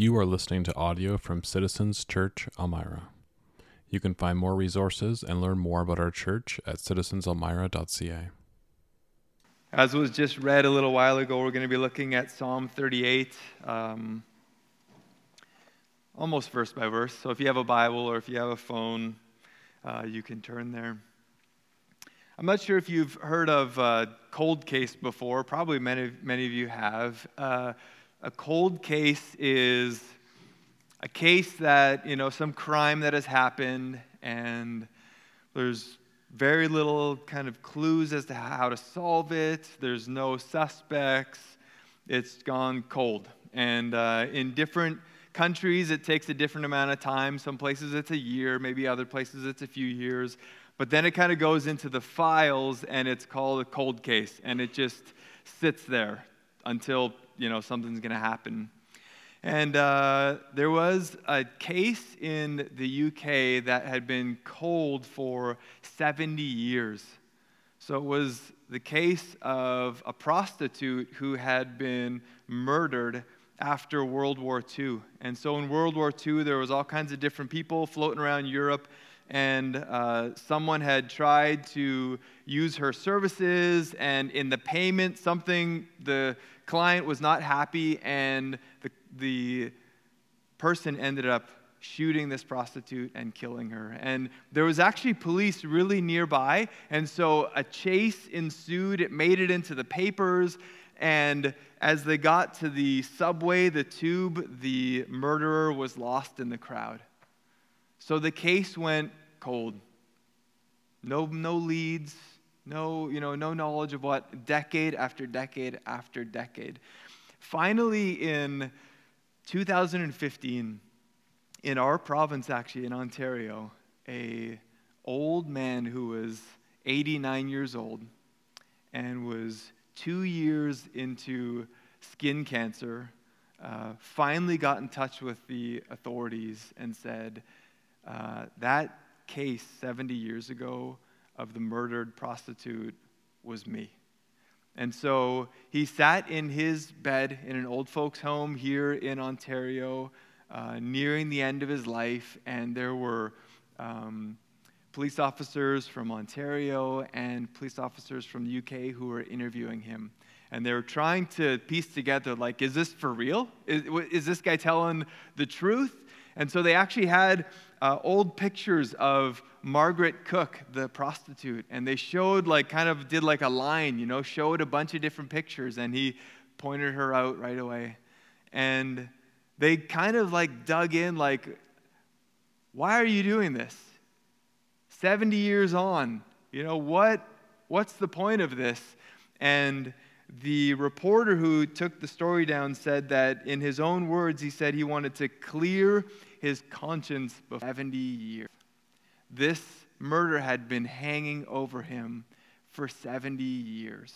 You are listening to audio from Citizens Church Elmira. You can find more resources and learn more about our church at citizenselmira.ca. As was just read a little while ago, we're going to be looking at Psalm 38, um, almost verse by verse. So if you have a Bible or if you have a phone, uh, you can turn there. I'm not sure if you've heard of uh, cold case before. Probably many, many of you have. Uh, a cold case is a case that, you know, some crime that has happened and there's very little kind of clues as to how to solve it. There's no suspects. It's gone cold. And uh, in different countries, it takes a different amount of time. Some places it's a year, maybe other places it's a few years. But then it kind of goes into the files and it's called a cold case. And it just sits there until you know something's going to happen. And uh, there was a case in the UK that had been cold for 70 years. So it was the case of a prostitute who had been murdered after World War II. And so in World War II, there was all kinds of different people floating around Europe and uh, someone had tried to use her services, and in the payment, something the client was not happy, and the, the person ended up shooting this prostitute and killing her. And there was actually police really nearby, and so a chase ensued. It made it into the papers, and as they got to the subway, the tube, the murderer was lost in the crowd. So the case went cold. No, no leads, no, you know, no knowledge of what, decade after decade after decade. Finally, in 2015, in our province, actually, in Ontario, a old man who was 89 years old and was two years into skin cancer uh, finally got in touch with the authorities and said, uh, That case 70 years ago of the murdered prostitute was me. And so he sat in his bed in an old folks' home here in Ontario, uh, nearing the end of his life, and there were um, police officers from Ontario and police officers from the UK who were interviewing him. And they were trying to piece together, like, is this for real? Is, is this guy telling the truth? And so they actually had uh, old pictures of Margaret Cook, the prostitute, and they showed, like, kind of did like a line, you know, showed a bunch of different pictures, and he pointed her out right away. And they kind of like dug in, like, why are you doing this? 70 years on, you know, what, what's the point of this? And the reporter who took the story down said that, in his own words, he said he wanted to clear his conscience for 70 years. This murder had been hanging over him for 70 years.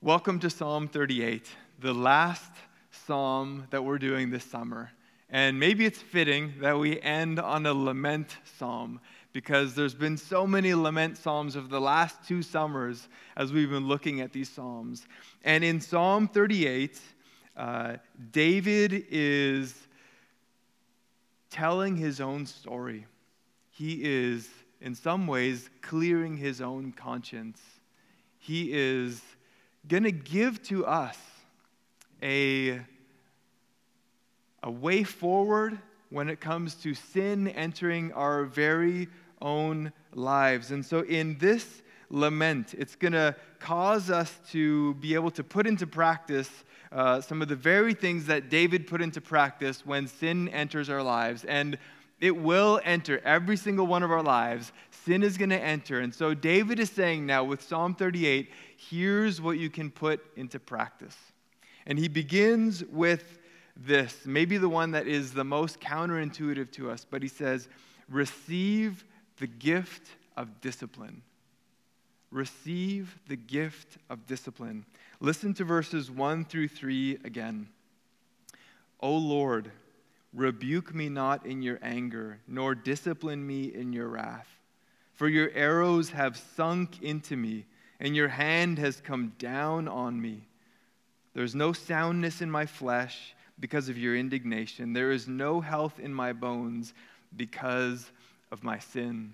Welcome to Psalm 38, the last psalm that we're doing this summer. And maybe it's fitting that we end on a lament psalm because there's been so many lament psalms of the last two summers as we've been looking at these psalms. And in Psalm 38, uh, David is telling his own story. He is, in some ways, clearing his own conscience. He is going to give to us a, a way forward when it comes to sin entering our very own lives. And so, in this lament, it's going to cause us to be able to put into practice uh, some of the very things that David put into practice when sin enters our lives. And it will enter every single one of our lives. Sin is going to enter. And so, David is saying now with Psalm 38 here's what you can put into practice. And he begins with this, maybe the one that is the most counterintuitive to us, but he says, Receive the gift of discipline. Receive the gift of discipline. Listen to verses 1 through 3 again. O Lord, rebuke me not in your anger, nor discipline me in your wrath. For your arrows have sunk into me, and your hand has come down on me. There's no soundness in my flesh because of your indignation. There is no health in my bones because of my sin.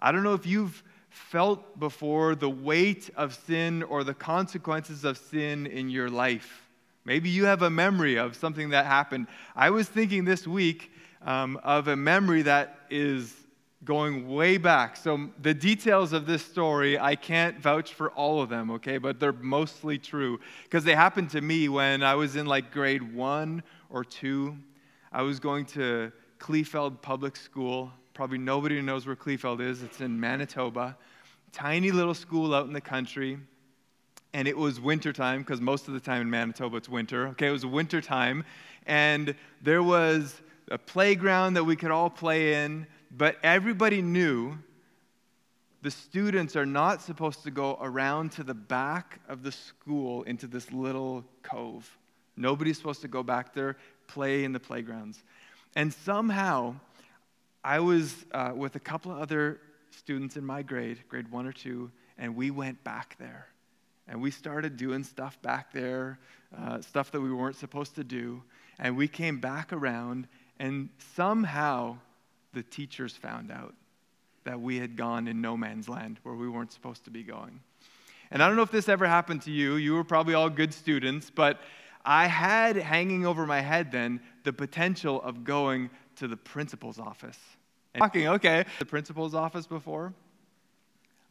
I don't know if you've felt before the weight of sin or the consequences of sin in your life. Maybe you have a memory of something that happened. I was thinking this week um, of a memory that is going way back. So, the details of this story, I can't vouch for all of them, okay, but they're mostly true because they happened to me when I was in like grade one or two. I was going to Kleefeld Public School. Probably nobody knows where Kleefeld is. It's in Manitoba. Tiny little school out in the country. And it was wintertime, because most of the time in Manitoba it's winter. Okay, it was wintertime. And there was a playground that we could all play in, but everybody knew the students are not supposed to go around to the back of the school into this little cove. Nobody's supposed to go back there, play in the playgrounds. And somehow, I was uh, with a couple of other students in my grade, grade one or two, and we went back there. And we started doing stuff back there, uh, stuff that we weren't supposed to do. And we came back around, and somehow the teachers found out that we had gone in no man's land where we weren't supposed to be going. And I don't know if this ever happened to you. You were probably all good students, but I had hanging over my head then the potential of going to the principal's office. Talking, okay, the principal's office before?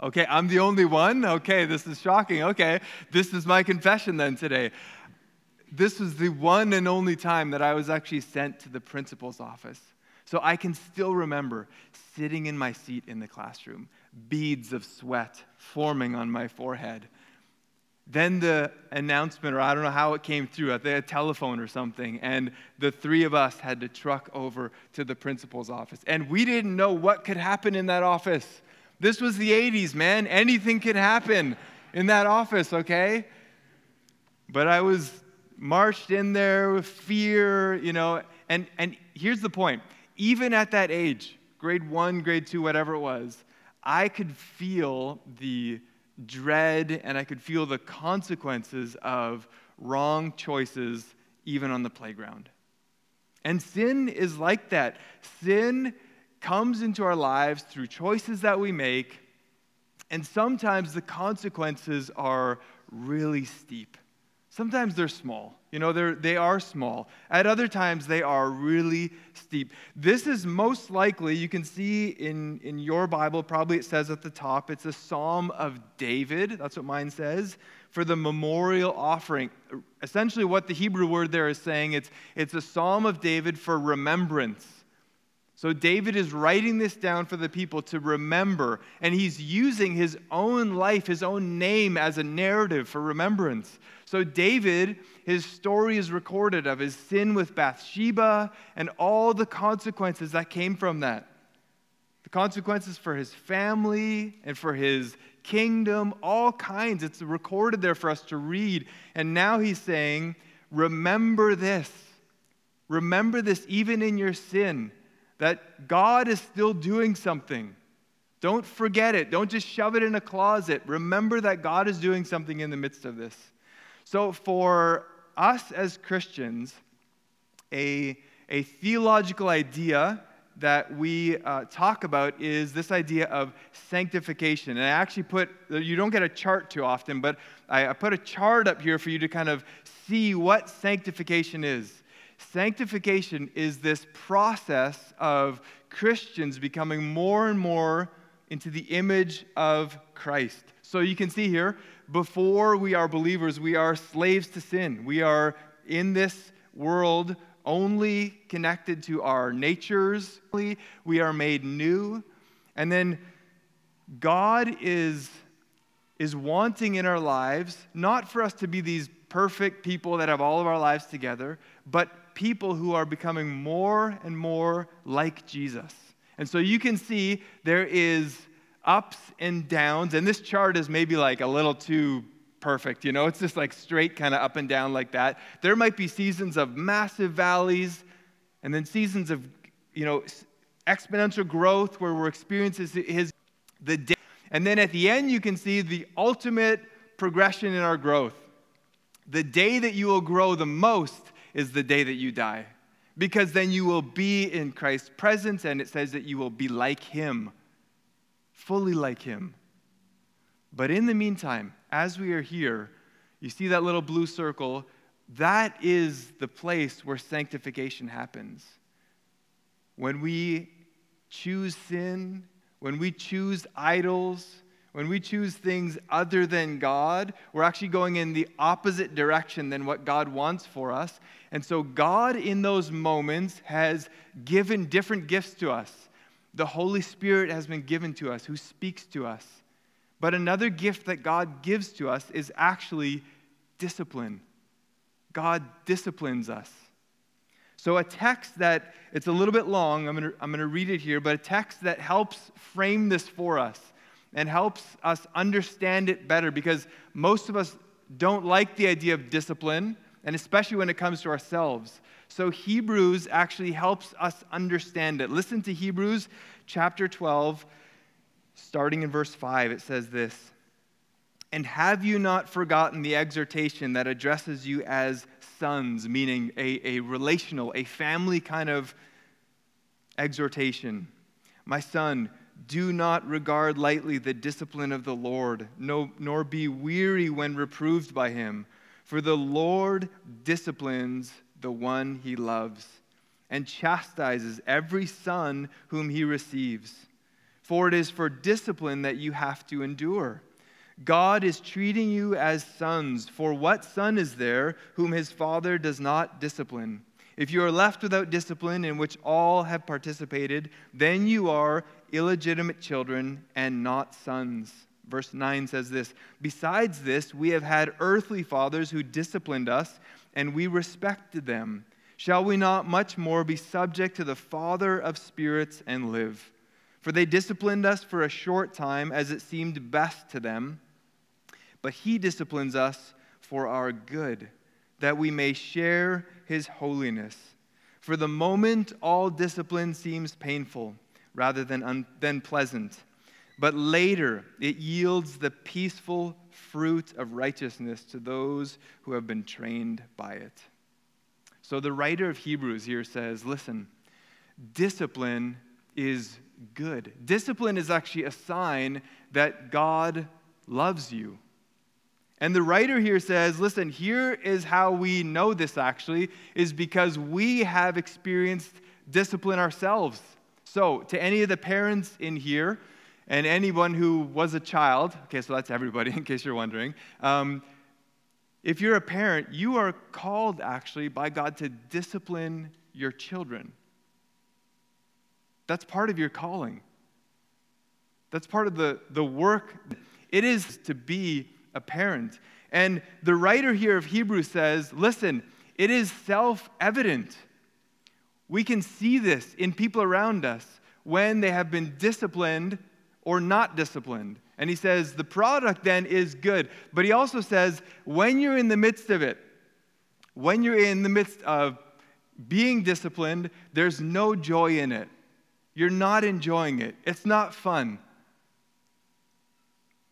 Okay, I'm the only one? Okay, this is shocking. Okay, this is my confession then today. This was the one and only time that I was actually sent to the principal's office. So I can still remember sitting in my seat in the classroom, beads of sweat forming on my forehead. Then the announcement, or I don't know how it came through, at a telephone or something, and the three of us had to truck over to the principal's office. And we didn't know what could happen in that office. This was the 80s, man. Anything could happen in that office, okay? But I was marched in there with fear, you know, and, and here's the point even at that age, grade one, grade two, whatever it was, I could feel the dread and I could feel the consequences of wrong choices even on the playground. And sin is like that. Sin comes into our lives through choices that we make, and sometimes the consequences are really steep. Sometimes they're small. You know, they're, they are small. At other times, they are really steep. This is most likely, you can see in, in your Bible, probably it says at the top, it's a Psalm of David. That's what mine says. For the memorial offering. Essentially, what the Hebrew word there is saying, it's, it's a Psalm of David for remembrance. So David is writing this down for the people to remember, and he's using his own life, his own name as a narrative for remembrance. So David, his story is recorded of his sin with Bathsheba and all the consequences that came from that. The consequences for his family and for his kingdom, all kinds. It's recorded there for us to read. And now he's saying, remember this. Remember this even in your sin that God is still doing something. Don't forget it. Don't just shove it in a closet. Remember that God is doing something in the midst of this. So, for us as Christians, a, a theological idea that we uh, talk about is this idea of sanctification. And I actually put, you don't get a chart too often, but I, I put a chart up here for you to kind of see what sanctification is. Sanctification is this process of Christians becoming more and more into the image of Christ. So you can see here, before we are believers, we are slaves to sin. We are in this world only connected to our natures. We are made new. And then God is, is wanting in our lives, not for us to be these perfect people that have all of our lives together, but people who are becoming more and more like Jesus. And so you can see there is ups and downs, and this chart is maybe like a little too perfect, you know? It's just like straight kind of up and down like that. There might be seasons of massive valleys and then seasons of, you know, exponential growth where we're experiencing his the day. And then at the end you can see the ultimate progression in our growth. The day that you will grow the most is the day that you die. Because then you will be in Christ's presence, and it says that you will be like him, fully like him. But in the meantime, as we are here, you see that little blue circle? That is the place where sanctification happens. When we choose sin, when we choose idols, when we choose things other than God, we're actually going in the opposite direction than what God wants for us. And so, God, in those moments, has given different gifts to us. The Holy Spirit has been given to us, who speaks to us. But another gift that God gives to us is actually discipline. God disciplines us. So, a text that it's a little bit long, I'm going to I'm going to read it here, but a text that helps frame this for us and helps us understand it better because most of us don't like the idea of discipline, and especially when it comes to ourselves. So, Hebrews actually helps us understand it. Listen to Hebrews chapter 12, starting in verse 5. It says this And have you not forgotten the exhortation that addresses you as sons, meaning a, a relational, a family kind of exhortation? My son, do not regard lightly the discipline of the Lord, no, nor be weary when reproved by him. For the Lord disciplines the one he loves and chastises every son whom he receives. For it is for discipline that you have to endure. God is treating you as sons. For what son is there whom his father does not discipline? If you are left without discipline in which all have participated, then you are illegitimate children and not sons. Verse 9 says this Besides this, we have had earthly fathers who disciplined us, and we respected them. Shall we not much more be subject to the Father of spirits and live? For they disciplined us for a short time as it seemed best to them, but He disciplines us for our good, that we may share His holiness. For the moment, all discipline seems painful rather than, un- than pleasant. But later, it yields the peaceful fruit of righteousness to those who have been trained by it. So the writer of Hebrews here says listen, discipline is good. Discipline is actually a sign that God loves you. And the writer here says, listen, here is how we know this actually, is because we have experienced discipline ourselves. So, to any of the parents in here, and anyone who was a child, okay, so that's everybody in case you're wondering. Um, if you're a parent, you are called actually by God to discipline your children. That's part of your calling. That's part of the, the work. It is to be a parent. And the writer here of Hebrews says, listen, it is self evident we can see this in people around us when they have been disciplined or not disciplined. And he says the product then is good. But he also says when you're in the midst of it, when you're in the midst of being disciplined, there's no joy in it. You're not enjoying it, it's not fun.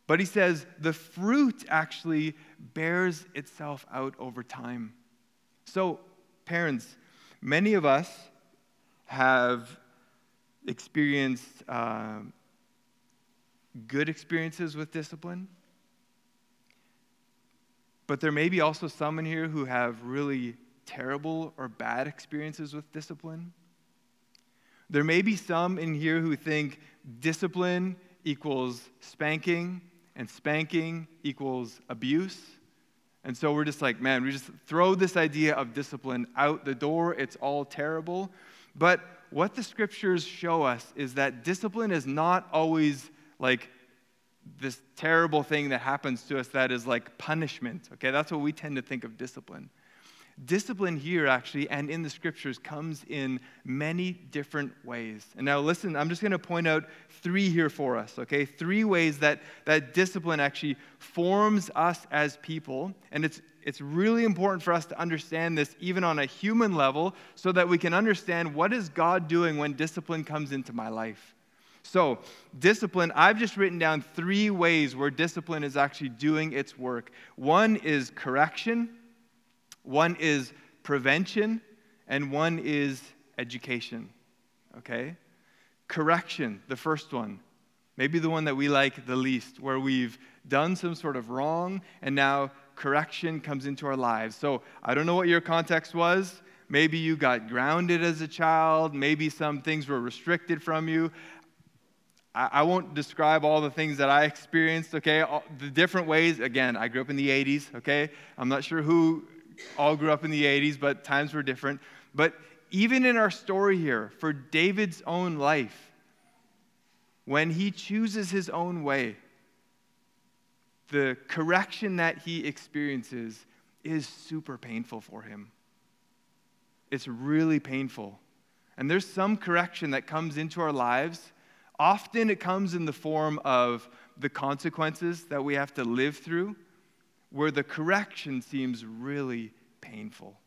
But he says the fruit actually bears itself out over time. So, parents, Many of us have experienced uh, good experiences with discipline, but there may be also some in here who have really terrible or bad experiences with discipline. There may be some in here who think discipline equals spanking and spanking equals abuse. And so we're just like, man, we just throw this idea of discipline out the door. It's all terrible. But what the scriptures show us is that discipline is not always like this terrible thing that happens to us that is like punishment. Okay, that's what we tend to think of discipline. Discipline here, actually, and in the scriptures, comes in many different ways. And now, listen, I'm just going to point out three here for us, okay? Three ways that, that discipline actually forms us as people. And it's, it's really important for us to understand this, even on a human level, so that we can understand what is God doing when discipline comes into my life. So, discipline, I've just written down three ways where discipline is actually doing its work. One is correction. One is prevention and one is education. Okay? Correction, the first one. Maybe the one that we like the least, where we've done some sort of wrong and now correction comes into our lives. So I don't know what your context was. Maybe you got grounded as a child. Maybe some things were restricted from you. I, won't describe all the things that I experienced, okay? All, the different ways. Again, I grew up in the 80s, okay? I'm not sure who all grew up in the 80s, but times were different. But even in our story here, for David's own life, when he chooses his own way, the correction that he experiences is super painful for him. It's really painful. And there's some correction that comes into our lives. Often it comes in the form of the consequences that we have to live through, where the correction seems really painful.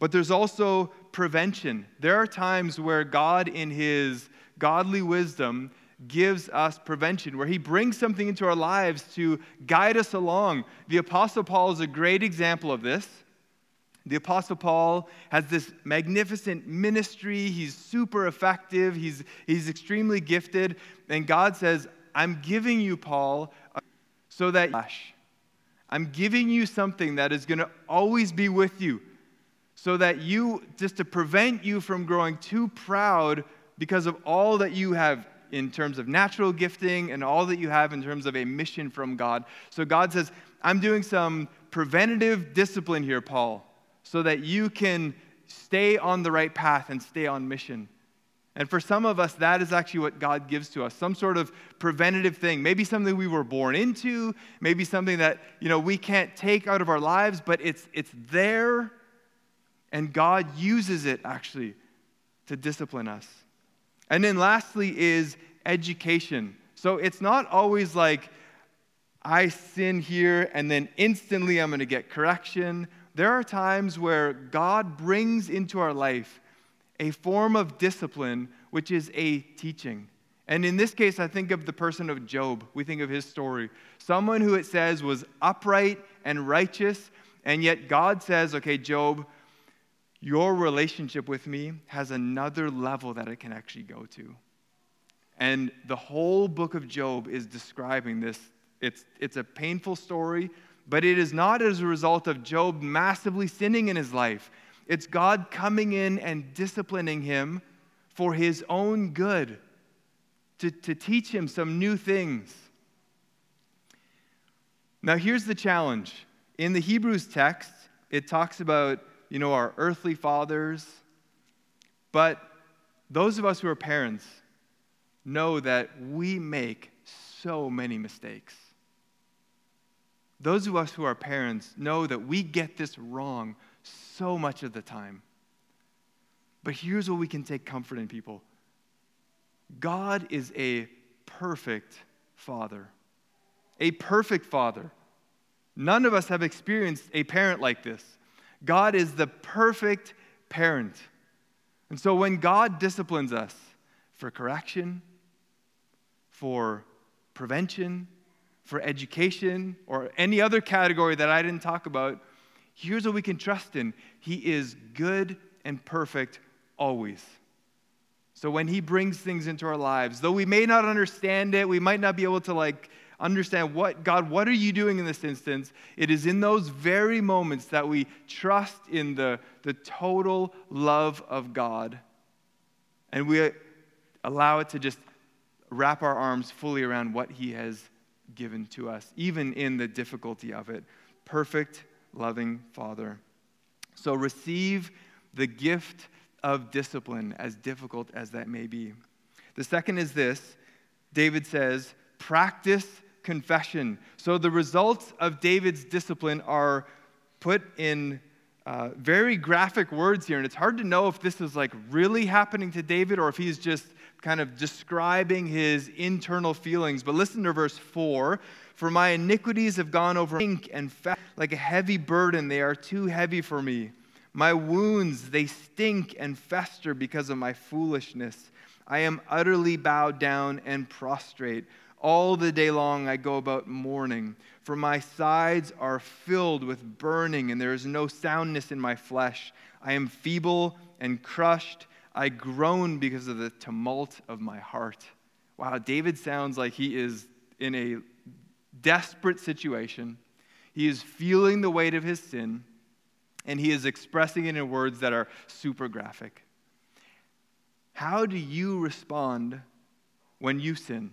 But there's also prevention. There are times where God, in His godly wisdom, gives us prevention, where He brings something into our lives to guide us along. The Apostle Paul is a great example of this. The Apostle Paul has this magnificent ministry. He's super effective, he's, he's extremely gifted. And God says, I'm giving you, Paul, so that I'm giving you something that is going to always be with you, so that you, just to prevent you from growing too proud because of all that you have in terms of natural gifting and all that you have in terms of a mission from God. So God says, I'm doing some preventative discipline here, Paul, so that you can stay on the right path and stay on mission. And for some of us, that is actually what God gives to us some sort of preventative thing. Maybe something we were born into, maybe something that you know, we can't take out of our lives, but it's, it's there, and God uses it actually to discipline us. And then lastly is education. So it's not always like I sin here and then instantly I'm going to get correction. There are times where God brings into our life a form of discipline which is a teaching. And in this case, I think of the person of Job. We think of his story. Someone who it says was upright and righteous, and yet God says, okay, Job, your relationship with me has another level that it can actually go to. And the whole book of Job is describing this. It's, it's a painful story, but it is not as a result of Job massively sinning in his life. It's God coming in and disciplining him for his own good, to, to teach him some new things. Now, here's the challenge. In the Hebrews text, it talks about you know, our earthly fathers. But those of us who are parents know that we make so many mistakes. Those of us who are parents know that we get this wrong so much of the time. But here's what we can take comfort in, people God is a perfect father. A perfect father. None of us have experienced a parent like this. God is the perfect parent. And so when God disciplines us for correction, for prevention, for education, or any other category that I didn't talk about, here's what we can trust in He is good and perfect always. So when He brings things into our lives, though we may not understand it, we might not be able to like understand what, God, what are you doing in this instance? It is in those very moments that we trust in the, the total love of God. And we allow it to just wrap our arms fully around what He has given to us, even in the difficulty of it. Perfect, loving Father. So receive the gift of discipline, as difficult as that may be. The second is this David says, practice confession. So the results of David's discipline are put in uh, very graphic words here, and it's hard to know if this is like really happening to David or if he's just kind of describing his internal feelings. But listen to verse 4 For my iniquities have gone over and fat like a heavy burden, they are too heavy for me. My wounds, they stink and fester because of my foolishness. I am utterly bowed down and prostrate. All the day long I go about mourning, for my sides are filled with burning, and there is no soundness in my flesh. I am feeble and crushed. I groan because of the tumult of my heart. Wow, David sounds like he is in a desperate situation. He is feeling the weight of his sin, and he is expressing it in words that are super graphic. How do you respond when you sin?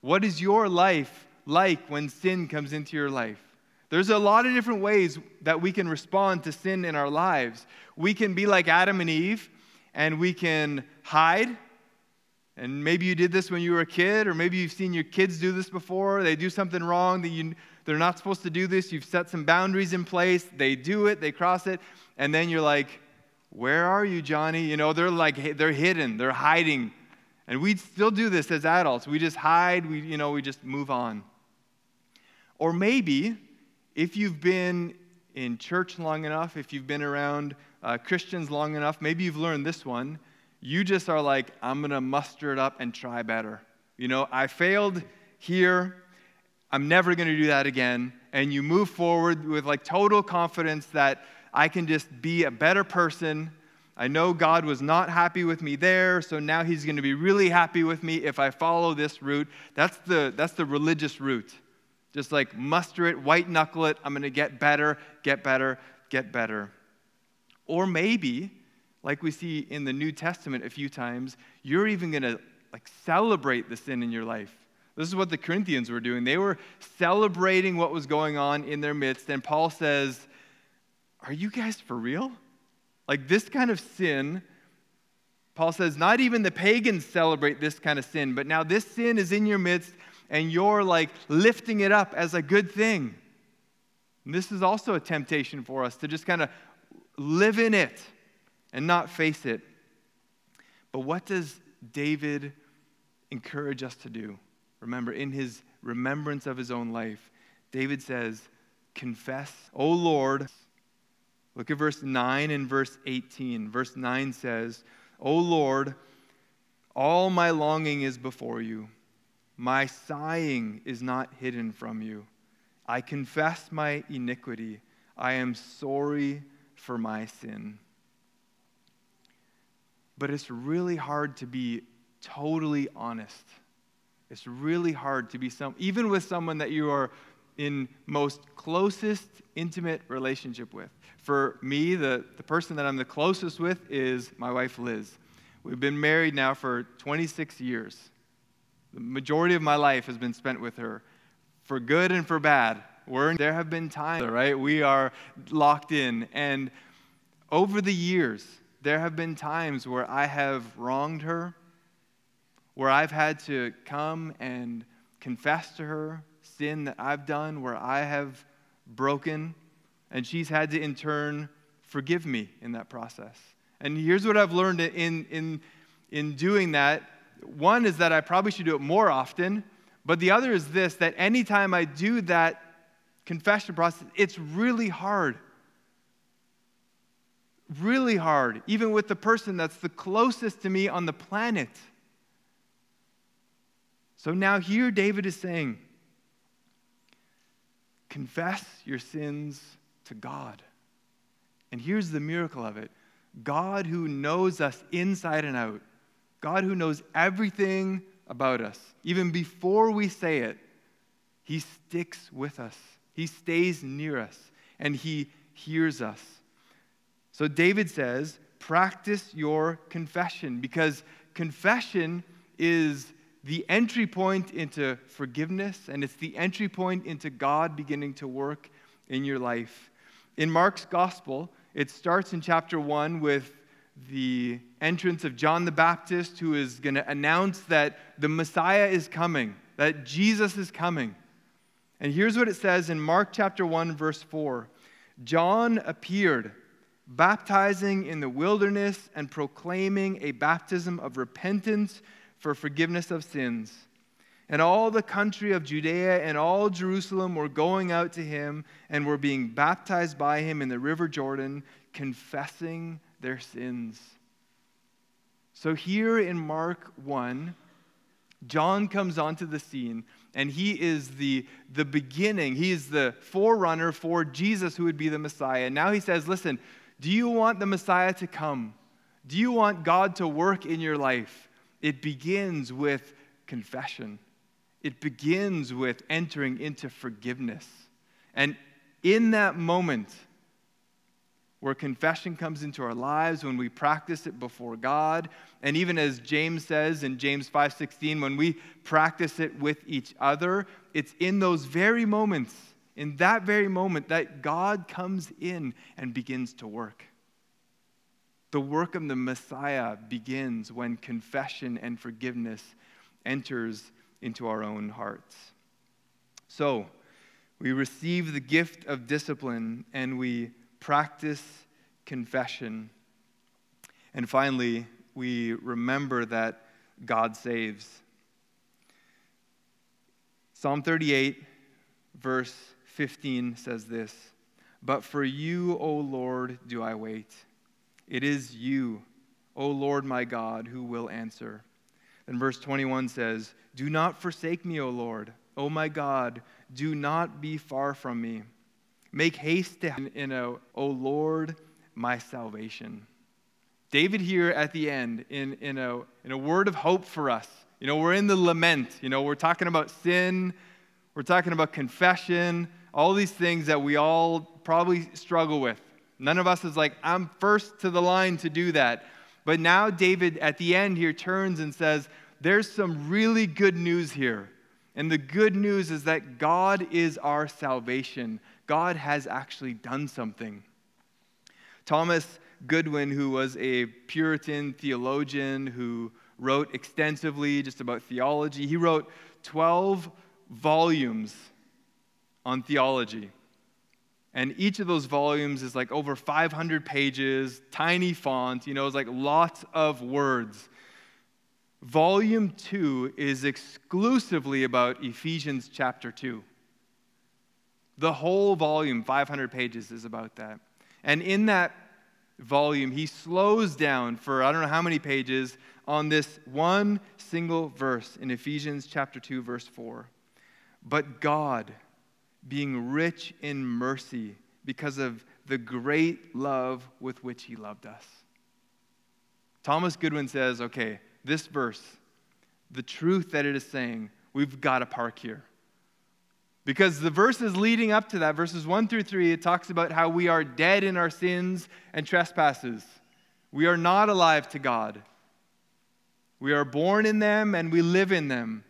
What is your life like when sin comes into your life? There's a lot of different ways that we can respond to sin in our lives. We can be like Adam and Eve, and we can hide. And maybe you did this when you were a kid, or maybe you've seen your kids do this before. They do something wrong that you, they're not supposed to do this. You've set some boundaries in place. They do it, they cross it, and then you're like, Where are you, Johnny? You know, they're like, they're hidden, they're hiding and we still do this as adults. We just hide, we, you know, we just move on. Or maybe if you've been in church long enough, if you've been around uh, Christians long enough, maybe you've learned this one. You just are like, I'm going to muster it up and try better. You know, I failed here. I'm never going to do that again. And you move forward with like total confidence that I can just be a better person I know God was not happy with me there, so now He's going to be really happy with me if I follow this route. That's the, that's the religious route. Just like muster it, white knuckle it, I'm going to get better, get better, get better. Or maybe, like we see in the New Testament a few times, you're even going to like celebrate the sin in your life. This is what the Corinthians were doing. They were celebrating what was going on in their midst. And Paul says, Are you guys for real? Like this kind of sin, Paul says, not even the pagans celebrate this kind of sin, but now this sin is in your midst and you're like lifting it up as a good thing. And this is also a temptation for us to just kind of live in it and not face it. But what does David encourage us to do? Remember, in his remembrance of his own life, David says, Confess, O Lord, Look at verse 9 and verse 18. Verse 9 says, O Lord, all my longing is before you. My sighing is not hidden from you. I confess my iniquity. I am sorry for my sin. But it's really hard to be totally honest. It's really hard to be some, even with someone that you are in most closest intimate relationship with. For me, the, the person that I'm the closest with is my wife Liz. We've been married now for 26 years. The majority of my life has been spent with her, for good and for bad. We're, there have been times, right? We are locked in. And over the years, there have been times where I have wronged her, where I've had to come and confess to her sin that I've done, where I have broken, and she's had to in turn forgive me in that process. And here's what I've learned in, in, in doing that one is that I probably should do it more often, but the other is this that anytime I do that confession process, it's really hard. Really hard, even with the person that's the closest to me on the planet. So now here David is saying, confess your sins to God. And here's the miracle of it God who knows us inside and out, God who knows everything about us, even before we say it, He sticks with us, He stays near us, and He hears us. So David says, practice your confession because confession is the entry point into forgiveness and it's the entry point into God beginning to work in your life. In Mark's gospel, it starts in chapter 1 with the entrance of John the Baptist, who is going to announce that the Messiah is coming, that Jesus is coming. And here's what it says in Mark chapter 1, verse 4 John appeared, baptizing in the wilderness and proclaiming a baptism of repentance for forgiveness of sins. And all the country of Judea and all Jerusalem were going out to him and were being baptized by him in the river Jordan, confessing their sins. So, here in Mark 1, John comes onto the scene, and he is the, the beginning. He is the forerunner for Jesus, who would be the Messiah. And now he says, Listen, do you want the Messiah to come? Do you want God to work in your life? It begins with confession, it begins with entering into forgiveness. And in that moment, where confession comes into our lives when we practice it before God. And even as James says in James 5:16 when we practice it with each other it's in those very moments in that very moment that God comes in and begins to work. The work of the Messiah begins when confession and forgiveness enters into our own hearts. So we receive the gift of discipline and we practice confession. And finally, we remember that God saves. Psalm 38, verse 15 says this But for you, O Lord, do I wait. It is you, O Lord my God, who will answer. Then verse 21 says, Do not forsake me, O Lord. O my God, do not be far from me. Make haste to in a, O Lord, my salvation. David here at the end, in, in, a, in a word of hope for us, you know, we're in the lament, you know, we're talking about sin, we're talking about confession, all these things that we all probably struggle with. None of us is like, I'm first to the line to do that. But now David at the end here turns and says, There's some really good news here. And the good news is that God is our salvation. God has actually done something. Thomas Goodwin, who was a Puritan theologian who wrote extensively just about theology, he wrote 12 volumes on theology. And each of those volumes is like over 500 pages, tiny font, you know, it's like lots of words. Volume 2 is exclusively about Ephesians chapter 2. The whole volume, 500 pages, is about that. And in that volume, he slows down for I don't know how many pages on this one single verse in Ephesians chapter 2, verse 4. But God, being rich in mercy because of the great love with which he loved us. Thomas Goodwin says, okay, this verse, the truth that it is saying, we've got to park here. Because the verses leading up to that, verses 1 through 3, it talks about how we are dead in our sins and trespasses. We are not alive to God. We are born in them and we live in them.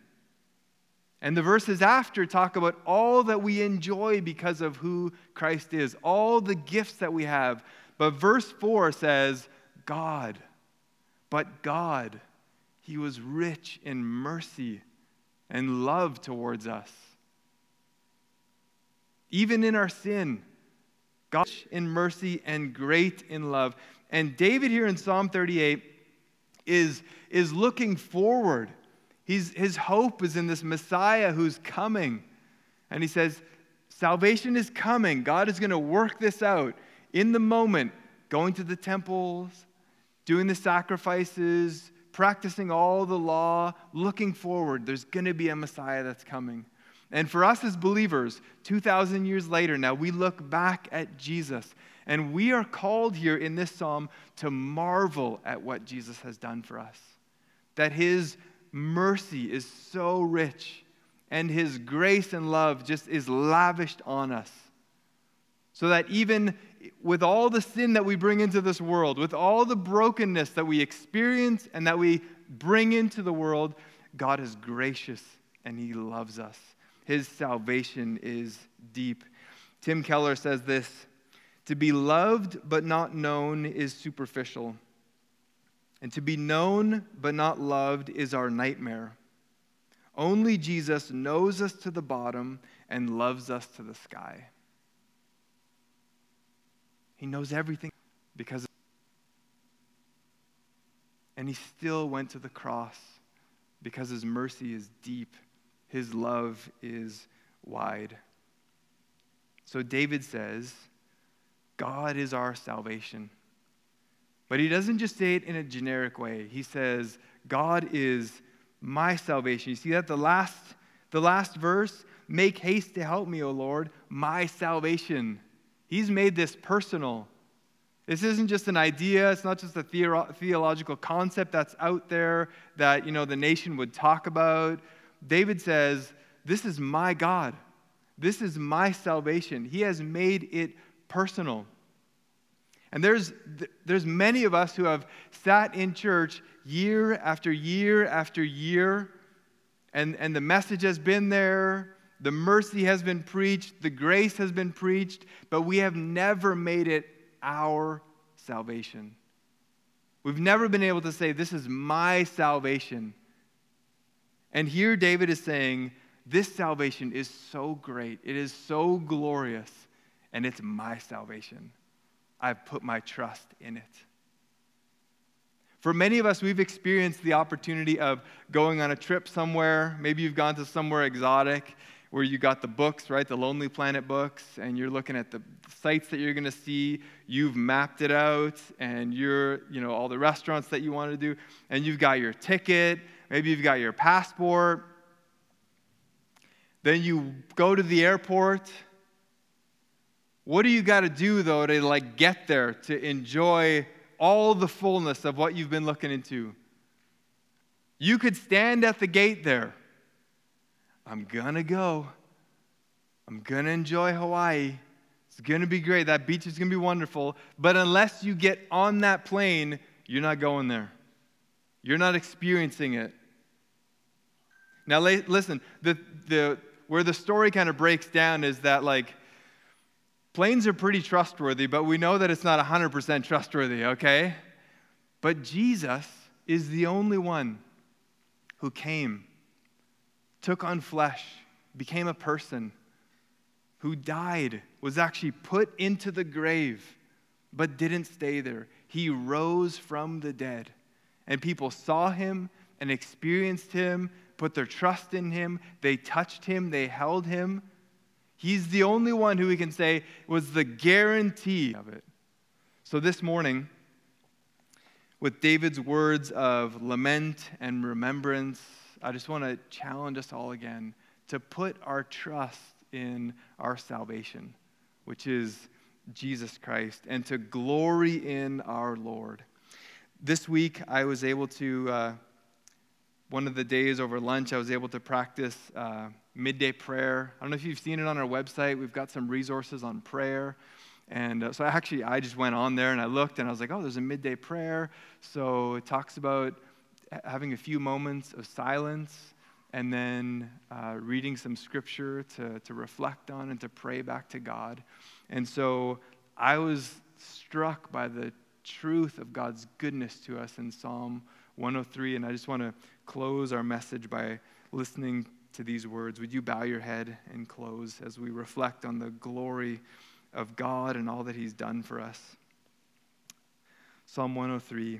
And the verses after talk about all that we enjoy because of who Christ is, all the gifts that we have. But verse 4 says, God, but God, He was rich in mercy and love towards us even in our sin. God in mercy and great in love. And David here in Psalm 38 is, is looking forward. He's, his hope is in this Messiah who's coming. And he says, Salvation is coming. God is going to work this out in the moment, going to the temples, doing the sacrifices, practicing all the law, looking forward. There's going to be a Messiah that's coming. And for us as believers, 2,000 years later, now we look back at Jesus, and we are called here in this psalm to marvel at what Jesus has done for us. That his mercy is so rich, and his grace and love just is lavished on us. So that even with all the sin that we bring into this world, with all the brokenness that we experience and that we bring into the world, God is gracious and he loves us. His salvation is deep. Tim Keller says this To be loved but not known is superficial. And to be known but not loved is our nightmare. Only Jesus knows us to the bottom and loves us to the sky. He knows everything because and he still went to the cross because his mercy is deep his love is wide. So David says, God is our salvation. But he doesn't just say it in a generic way. He says, God is my salvation. You see that? The last, the last verse, make haste to help me, O Lord, my salvation. He's made this personal. This isn't just an idea, it's not just a theological concept that's out there that, you know, the nation would talk about. David says, "This is my God. This is my salvation. He has made it personal." And there's, there's many of us who have sat in church year after year after year, and, and the message has been there, the mercy has been preached, the grace has been preached, but we have never made it our salvation. We've never been able to say, This is my salvation. And here David is saying, This salvation is so great, it is so glorious, and it's my salvation. I've put my trust in it. For many of us, we've experienced the opportunity of going on a trip somewhere. Maybe you've gone to somewhere exotic where you got the books, right? The Lonely Planet books, and you're looking at the sites that you're going to see. You've mapped it out, and you're, you know, all the restaurants that you want to do, and you've got your ticket. Maybe you've got your passport. Then you go to the airport what do you got to do though to like get there to enjoy all the fullness of what you've been looking into? You could stand at the gate there. I'm going to go. I'm going to enjoy Hawaii. It's going to be great. That beach is going to be wonderful. But unless you get on that plane, you're not going there. You're not experiencing it. Now, listen, the, the, where the story kind of breaks down is that, like, Planes are pretty trustworthy, but we know that it's not 100% trustworthy, okay? But Jesus is the only one who came, took on flesh, became a person, who died, was actually put into the grave, but didn't stay there. He rose from the dead. And people saw him and experienced him, put their trust in him, they touched him, they held him. He's the only one who we can say was the guarantee of it. So this morning, with David's words of lament and remembrance, I just want to challenge us all again to put our trust in our salvation, which is Jesus Christ, and to glory in our Lord. This week, I was able to, uh, one of the days over lunch, I was able to practice. Uh, midday prayer. I don't know if you've seen it on our website. We've got some resources on prayer. And uh, so actually, I just went on there and I looked and I was like, oh, there's a midday prayer. So it talks about having a few moments of silence and then uh, reading some scripture to, to reflect on and to pray back to God. And so I was struck by the truth of God's goodness to us in Psalm 103. And I just want to close our message by listening to these words, would you bow your head and close as we reflect on the glory of God and all that He's done for us? Psalm 103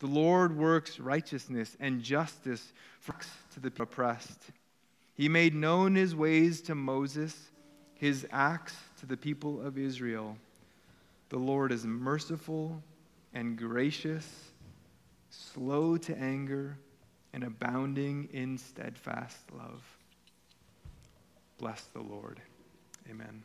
The Lord works righteousness and justice to the oppressed. He made known his ways to Moses, his acts to the people of Israel. The Lord is merciful and gracious, slow to anger and abounding in steadfast love. Bless the Lord. Amen.